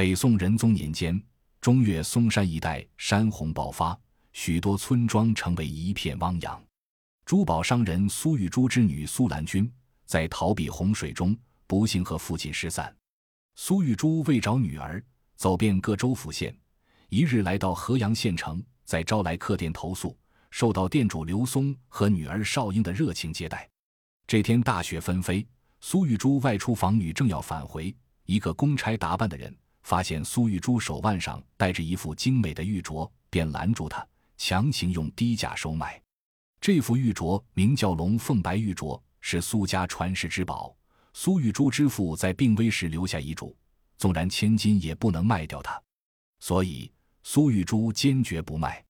北宋仁宗年间，中岳嵩山一带山洪爆发，许多村庄成为一片汪洋。珠宝商人苏玉珠之女苏兰君，在逃避洪水中，不幸和父亲失散。苏玉珠为找女儿，走遍各州府县，一日来到河阳县城，在招来客店投宿，受到店主刘松和女儿少英的热情接待。这天大雪纷飞，苏玉珠外出访女，正要返回，一个公差打扮的人发现苏玉珠手腕上戴着一副精美的玉镯，便拦住她，强行用低价收买。这副玉镯名叫龙凤白玉镯，是苏家传世之宝。苏玉珠之父在病危时留下遗嘱，纵然千金也不能卖掉它，所以苏玉珠坚决不卖。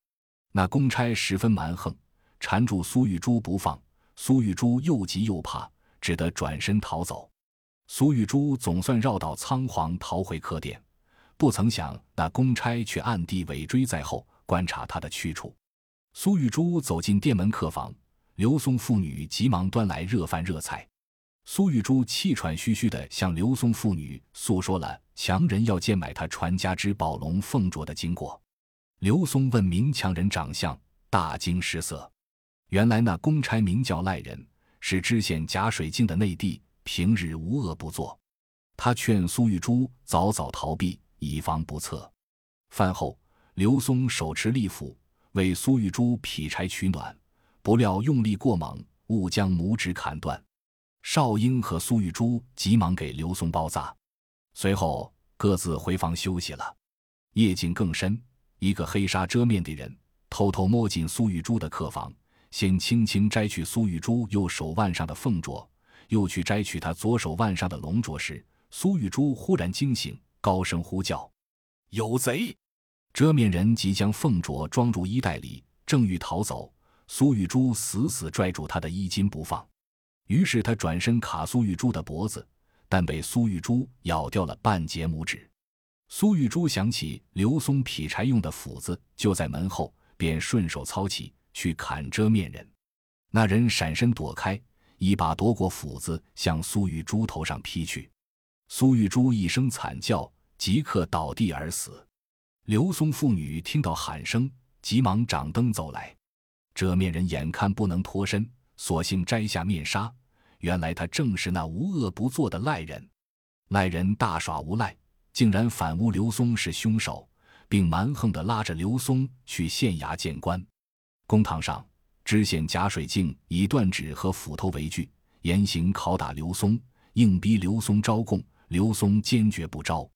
那公差十分蛮横，缠住苏玉珠不放。苏玉珠又急又怕，只得转身逃走。苏玉珠总算绕道仓皇逃回客店，不曾想那公差却暗地尾追在后，观察他的去处。苏玉珠走进店门客房，刘松父女急忙端来热饭热菜。苏玉珠气喘吁吁地向刘松父女诉说了强人要贱买他传家之宝龙凤镯的经过。刘松问明强人长相，大惊失色。原来那公差名叫赖人，是知县贾水镜的内弟，平日无恶不作。他劝苏玉珠早早逃避，以防不测。饭后，刘松手持利斧为苏玉珠劈柴取暖，不料用力过猛，误将拇指砍断。少英和苏玉珠急忙给刘松包扎，随后各自回房休息了。夜景更深，一个黑纱遮面的人偷偷摸进苏玉珠的客房。先轻轻摘去苏玉珠右手腕上的凤镯，又去摘取她左手腕上的龙镯时，苏玉珠忽然惊醒，高声呼叫：“有贼！”遮面人即将凤镯装入衣袋里，正欲逃走，苏玉珠死死拽住他的衣襟不放。于是他转身卡苏玉珠的脖子，但被苏玉珠咬掉了半截拇指。苏玉珠想起刘松劈柴用的斧子就在门后，便顺手操起。去砍遮面人，那人闪身躲开，一把夺过斧子，向苏玉珠头上劈去。苏玉珠一声惨叫，即刻倒地而死。刘松父女听到喊声，急忙掌灯走来。遮面人眼看不能脱身，索性摘下面纱。原来他正是那无恶不作的赖人。赖人大耍无赖，竟然反诬刘松是凶手，并蛮横地拉着刘松去县衙见官。公堂上，知县贾水镜以断指和斧头为据，严刑拷打刘松，硬逼刘松招供。刘松坚决不招。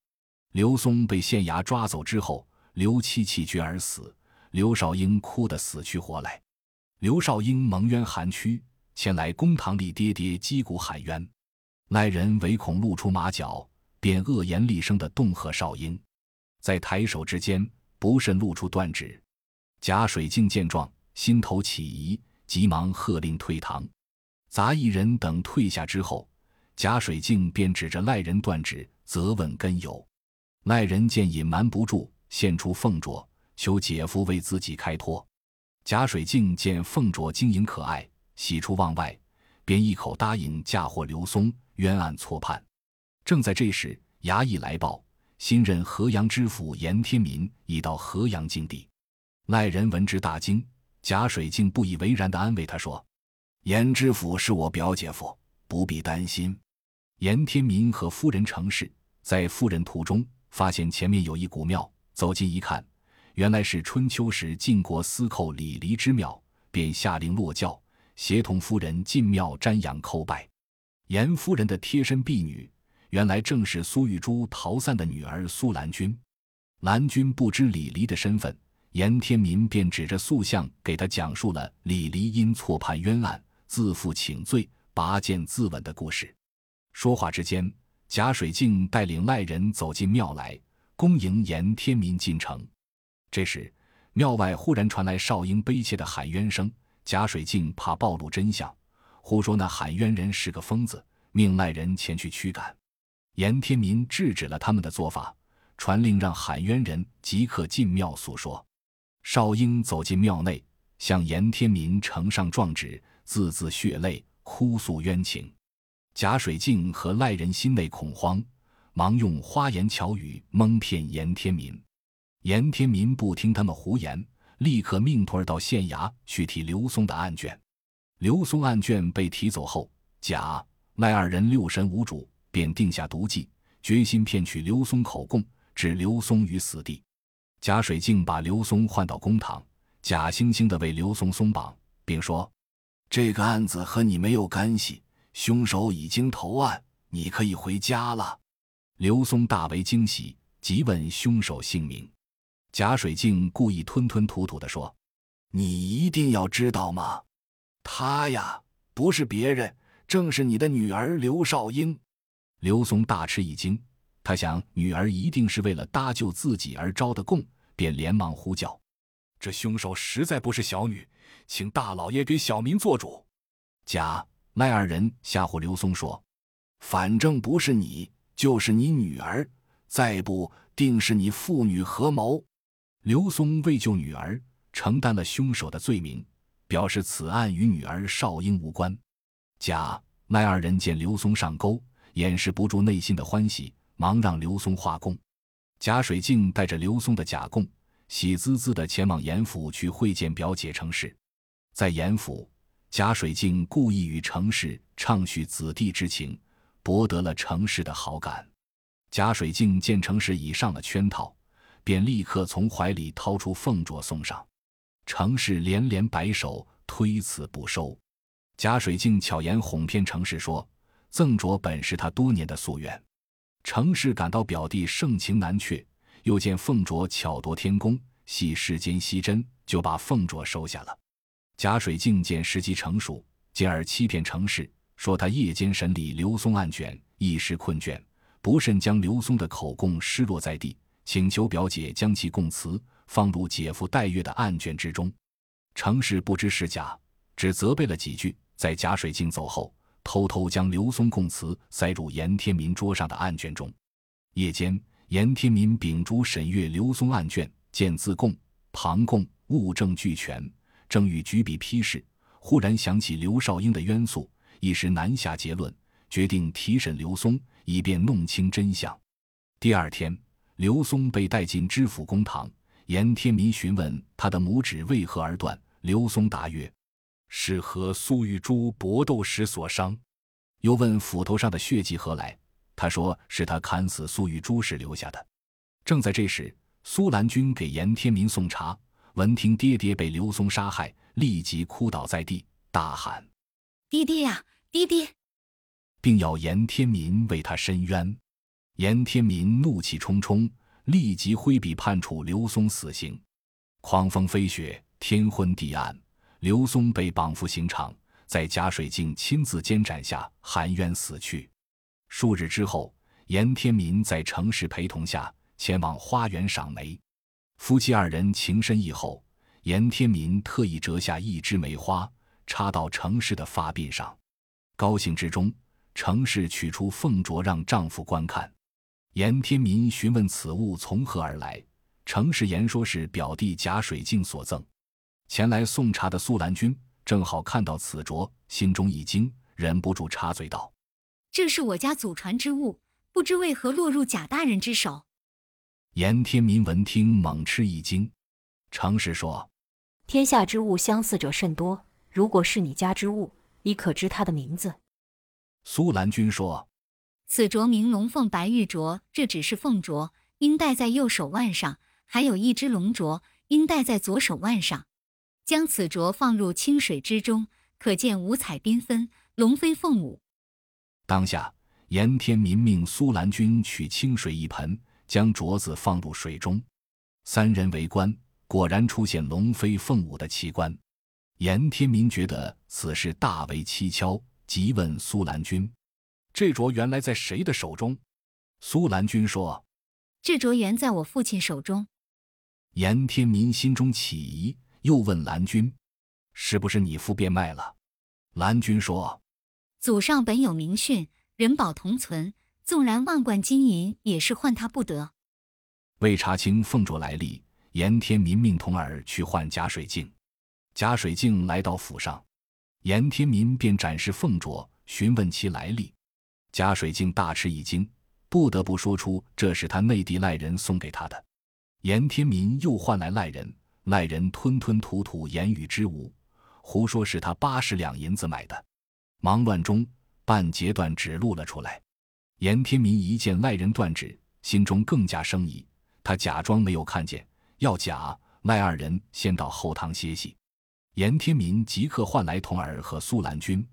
刘松被县衙抓走之后，刘七气绝而死，刘少英哭得死去活来。刘少英蒙冤含屈，前来公堂里跌跌击鼓喊冤。来人唯恐露出马脚，便恶言厉声地恫吓少英，在抬手之间，不慎露出断指。贾水镜见状。心头起疑，急忙喝令退堂。杂役人等退下之后，贾水镜便指着赖人断指，责问根由。赖人见隐瞒不住，献出凤镯，求姐夫为自己开脱。贾水镜见凤镯晶莹可爱，喜出望外，便一口答应嫁祸刘松，冤案错判。正在这时，衙役来报，新任河阳知府严天民已到河阳境地。赖人闻之大惊。贾水镜不以为然地安慰他说：“严知府是我表姐夫，不必担心。”严天民和夫人成事，在夫人途中发现前面有一古庙，走近一看，原来是春秋时晋国司寇李黎之庙，便下令落轿，协同夫人进庙瞻仰叩拜。严夫人的贴身婢女，原来正是苏玉珠逃散的女儿苏兰君。兰君不知李黎的身份。严天民便指着塑像给他讲述了李黎因错判冤案，自负请罪、拔剑自刎的故事。说话之间，贾水镜带领赖人走进庙来，恭迎严天民进城。这时，庙外忽然传来少英悲切的喊冤声。贾水镜怕暴露真相，胡说那喊冤人是个疯子，命赖人前去驱赶。严天民制止了他们的做法，传令让喊冤人即刻进庙诉说。少英走进庙内，向严天民呈上状纸，字字血泪，哭诉冤情。贾水镜和赖人心内恐慌，忙用花言巧语蒙骗严天民。严天民不听他们胡言，立刻命徒儿到县衙去提刘松的案卷。刘松案卷被提走后，贾赖二人六神无主，便定下毒计，决心骗取刘松口供，置刘松于死地。贾水镜把刘松唤到公堂，假惺惺地为刘松松绑，并说：“这个案子和你没有干系，凶手已经投案，你可以回家了。”刘松大为惊喜，急问凶手姓名。贾水镜故意吞吞吐吐地说：“你一定要知道吗？他呀，不是别人，正是你的女儿刘少英。”刘松大吃一惊，他想女儿一定是为了搭救自己而招的供，便连忙呼叫：“这凶手实在不是小女，请大老爷给小民做主。”贾赖二人吓唬刘松说：“反正不是你。”就是你女儿，再不定是你父女合谋。刘松为救女儿，承担了凶手的罪名，表示此案与女儿少英无关。贾赖二人见刘松上钩，掩饰不住内心的欢喜，忙让刘松画供。贾水镜带着刘松的假供，喜滋滋地前往严府去会见表姐程氏。在严府，贾水镜故意与程氏畅叙子弟之情。博得了程氏的好感，贾水镜见程氏已上了圈套，便立刻从怀里掏出凤镯送上。程氏连连摆手，推辞不收。贾水镜巧言哄骗程氏说，赠镯本是他多年的夙愿。程氏感到表弟盛情难却，又见凤镯巧夺天工，系世间稀珍，就把凤镯收下了。贾水镜见时机成熟，进而欺骗程氏。说他夜间审理刘松案卷，一时困倦，不慎将刘松的口供失落在地，请求表姐将其供词放入姐夫戴月的案卷之中。程氏不知是假，只责备了几句，在贾水镜走后，偷偷将刘松供词塞入严天民桌上的案卷中。夜间，严天民秉烛审阅刘松案卷，见自供、旁供物证俱全，正欲举笔批示，忽然想起刘少英的冤诉。一时难下结论，决定提审刘松，以便弄清真相。第二天，刘松被带进知府公堂，严天民询问他的拇指为何而断，刘松答曰：“是和苏玉珠搏斗时所伤。”又问斧头上的血迹何来，他说是他砍死苏玉珠时留下的。正在这时，苏兰君给严天民送茶，闻听爹爹被刘松杀害，立即哭倒在地，大喊：“爹爹呀！”爹爹，并要严天民为他伸冤。严天民怒气冲冲，立即挥笔判处刘松死刑。狂风飞雪，天昏地暗，刘松被绑赴刑场，在贾水镜亲自监斩下含冤死去。数日之后，严天民在程氏陪同下前往花园赏梅。夫妻二人情深意厚，严天民特意折下一枝梅花，插到程氏的发鬓上。高兴之中，程氏取出凤镯让丈夫观看。严天民询问此物从何而来，程氏言说是表弟贾水镜所赠。前来送茶的苏兰君正好看到此镯，心中一惊，忍不住插嘴道：“这是我家祖传之物，不知为何落入贾大人之手。”严天民闻听，猛吃一惊。常氏说：“天下之物相似者甚多，如果是你家之物。”你可知它的名字？苏兰君说：“此镯名龙凤白玉镯，这只是凤镯，应戴在右手腕上；还有一只龙镯，应戴在左手腕上。将此镯放入清水之中，可见五彩缤纷，龙飞凤舞。”当下，严天民命苏兰君取清水一盆，将镯子放入水中，三人围观，果然出现龙飞凤舞的奇观。严天民觉得此事大为蹊跷，急问苏兰君：“这镯原来在谁的手中？”苏兰君说：“这镯原在我父亲手中。”严天民心中起疑，又问兰君：“是不是你父变卖了？”兰君说：“祖上本有名训，人保同存，纵然万贯金银，也是换他不得。”为查清凤镯来历，严天民命童儿去换假水镜。贾水镜来到府上，严天民便展示凤镯，询问其来历。贾水镜大吃一惊，不得不说出这是他内地赖人送给他的。严天民又唤来赖人，赖人吞吞吐吐，言语之无，胡说是他八十两银子买的。忙乱中，半截断指露了出来。严天民一见赖人断指，心中更加生疑。他假装没有看见，要假赖二人先到后堂歇息。严天民即刻唤来童儿和苏兰君，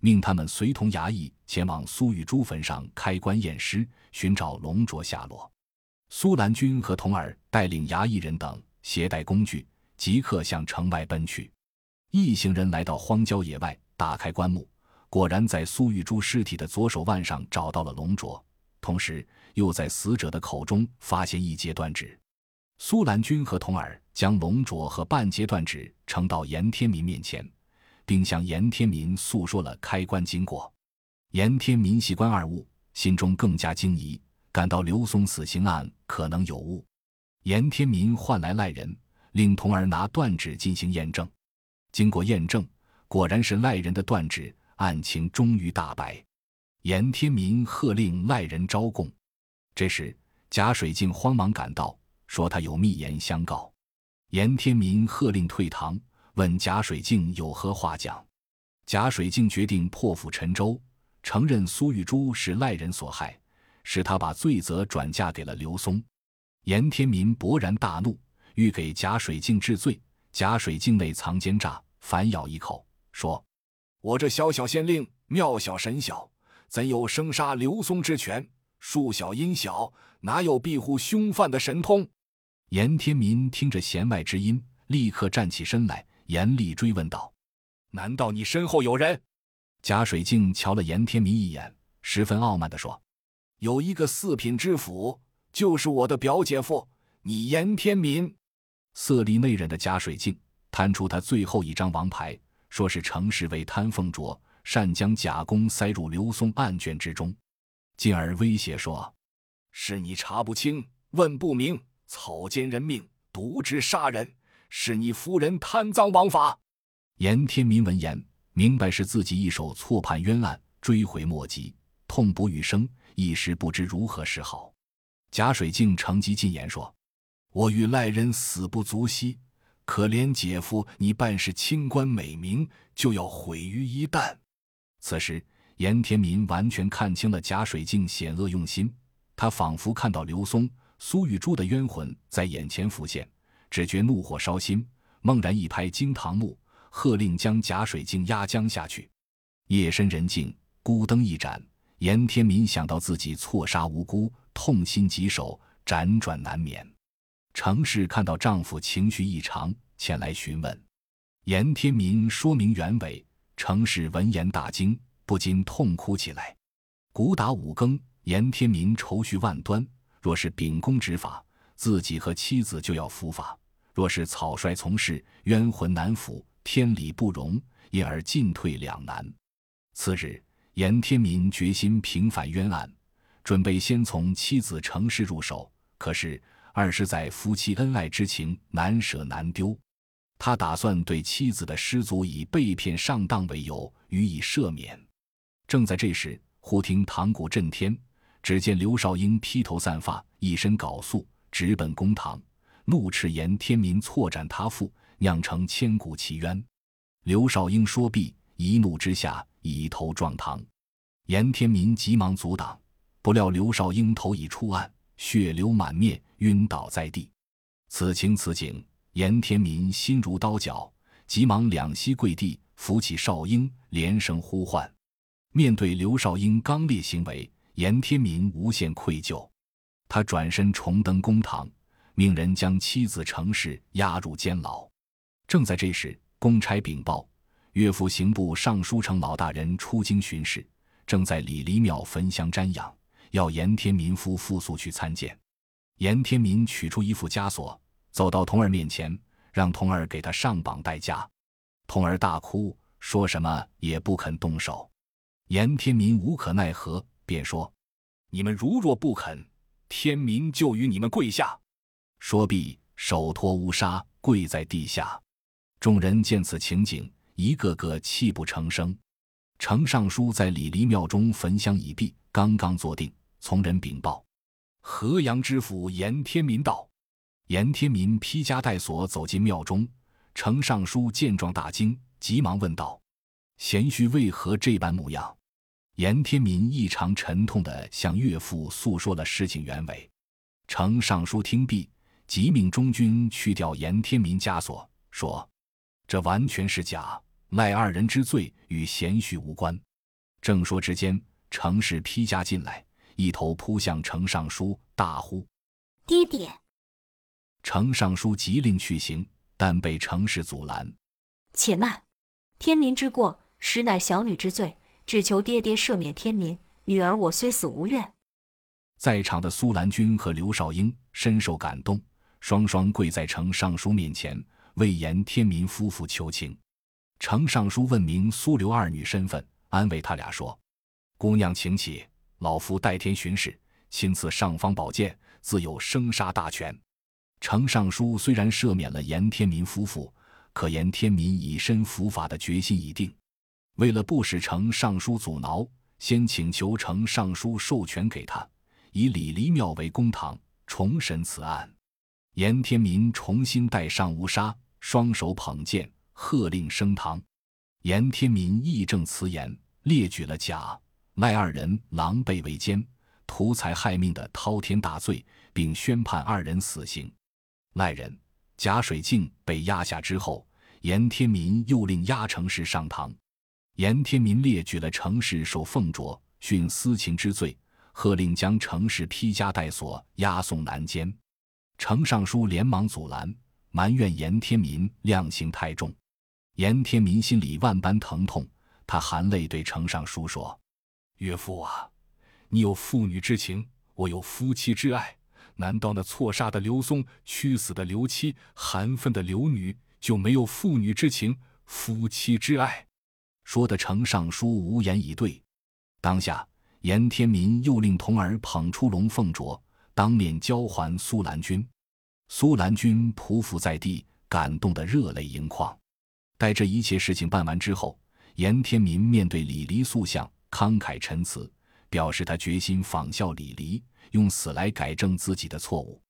命他们随同衙役前往苏玉珠坟上开棺验尸，寻找龙卓下落。苏兰君和童儿带领衙役人等，携带工具，即刻向城外奔去。一行人来到荒郊野外，打开棺木，果然在苏玉珠尸体的左手腕上找到了龙镯，同时又在死者的口中发现一截断指。苏兰君和童儿将龙镯和半截断指呈到严天民面前，并向严天民诉说了开棺经过。严天民细观二物，心中更加惊疑，感到刘松死刑案可能有误。严天民唤来赖人，令童儿拿断指进行验证。经过验证，果然是赖人的断指，案情终于大白。严天民喝令赖人招供。这时，贾水镜慌忙赶到。说他有密言相告，严天民喝令退堂，问贾水镜有何话讲。贾水镜决定破釜沉舟，承认苏玉珠是赖人所害，使他把罪责转嫁给了刘松。严天民勃然大怒，欲给贾水镜治罪。贾水镜内藏奸诈，反咬一口，说：“我这小小县令，庙小神小，怎有生杀刘松之权？树小阴小，哪有庇护凶犯的神通？”严天民听着弦外之音，立刻站起身来，严厉追问道：“难道你身后有人？”贾水镜瞧了严天民一眼，十分傲慢地说：“有一个四品知府，就是我的表姐夫，你严天民。”色厉内荏的贾水镜摊出他最后一张王牌，说是程氏为贪凤镯，擅将贾公塞入刘松案卷之中，进而威胁说：“是你查不清，问不明。”草菅人命，渎职杀人，是你夫人贪赃枉法。严天民闻言，明白是自己一手错判冤案，追悔莫及，痛不欲生，一时不知如何是好。贾水镜乘机进言说：“我与赖人死不足惜，可怜姐夫你办事清官美名，就要毁于一旦。”此时，严天民完全看清了贾水镜险恶用心，他仿佛看到刘松。苏玉珠的冤魂在眼前浮现，只觉怒火烧心，猛然一拍惊堂木，喝令将贾水镜压江下去。夜深人静，孤灯一盏，严天民想到自己错杀无辜，痛心疾首，辗转难眠。程氏看到丈夫情绪异常，前来询问。严天民说明原委，程氏闻言大惊，不禁痛哭起来。鼓打五更，严天民愁绪万端。若是秉公执法，自己和妻子就要伏法；若是草率从事，冤魂难抚，天理不容，因而进退两难。次日，严天民决心平反冤案，准备先从妻子程氏入手。可是二是在夫妻恩爱之情难舍难丢，他打算对妻子的失足以被骗上当为由予以赦免。正在这时，忽听堂鼓震天。只见刘少英披头散发，一身缟素，直奔公堂，怒斥严天民错斩他父，酿成千古奇冤。刘少英说毕，一怒之下以头撞堂。严天民急忙阻挡，不料刘少英头已出案，血流满面，晕倒在地。此情此景，严天民心如刀绞，急忙两膝跪地，扶起少英，连声呼唤。面对刘少英刚烈行为。严天民无限愧疚，他转身重登公堂，命人将妻子程氏押入监牢。正在这时，公差禀报，岳父刑部尚书程老大人出京巡视，正在李黎庙焚香瞻仰，要严天民夫妇速去参见。严天民取出一副枷锁，走到童儿面前，让童儿给他上绑带枷。童儿大哭，说什么也不肯动手。严天民无可奈何。便说：“你们如若不肯，天明就与你们跪下。”说毕，手托乌纱，跪在地下。众人见此情景，一个个泣不成声。程尚书在李黎庙中焚香已毕，刚刚坐定，从人禀报：河阳知府严天民到。严天民披枷带锁走进庙中，程尚书见状大惊，急忙问道：“贤婿为何这般模样？”严天民异常沉痛地向岳父诉说了事情原委。程尚书听毕，即命中军去掉严天民枷锁，说：“这完全是假，赖二人之罪与贤婿无关。”正说之间，程氏披枷进来，一头扑向程尚书，大呼：“爹爹！”程尚书急令去行，但被程氏阻拦。且慢，天民之过，实乃小女之罪，只求爹爹赦免天民。女儿我虽死无怨。在场的苏兰君和刘少英深受感动，双双跪在程尚书面前，为严天民夫妇求情。程尚书问明苏刘二女身份，安慰他俩说：“姑娘请起，老夫代天巡视，亲赐尚方宝剑，自有生杀大权。”程尚书虽然赦免了严天民夫妇，可严天民以身伏法的决心已定。为了不使程尚书阻挠，先请求程尚书授权给他，以李黎庙为公堂，重审此案。严天民重新戴上乌纱，双手捧剑，喝令升堂。严天民义正辞严，列举了甲赖二人狼狈为奸、图财害命的滔天大罪，并宣判二人死刑。赖人贾水镜被压下之后，严天民又令押程氏上堂。严天民列举了程氏受凤啄、徇私情之罪，喝令将程氏披枷带锁押送南监。程尚书连忙阻拦，埋怨严天民量刑太重。严天民心里万般疼痛，他含泪对程尚书说：“岳父啊，你有父女之情，我有夫妻之爱。”难道那错杀的刘松、屈死的刘妻、含愤的刘女就没有父女之情、夫妻之爱？说的程尚书无言以对。当下，严天民又令童儿捧出龙凤镯，当面交还苏兰君。苏兰君匍匐在地，感动得热泪盈眶。待这一切事情办完之后，严天民面对李黎塑像，慷慨陈词，表示他决心仿效李黎。用死来改正自己的错误，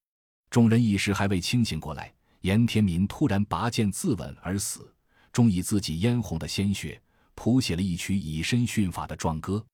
众人一时还未清醒过来，严天民突然拔剑自刎而死，终以自己嫣红的鲜血谱写了一曲以身殉法的壮歌。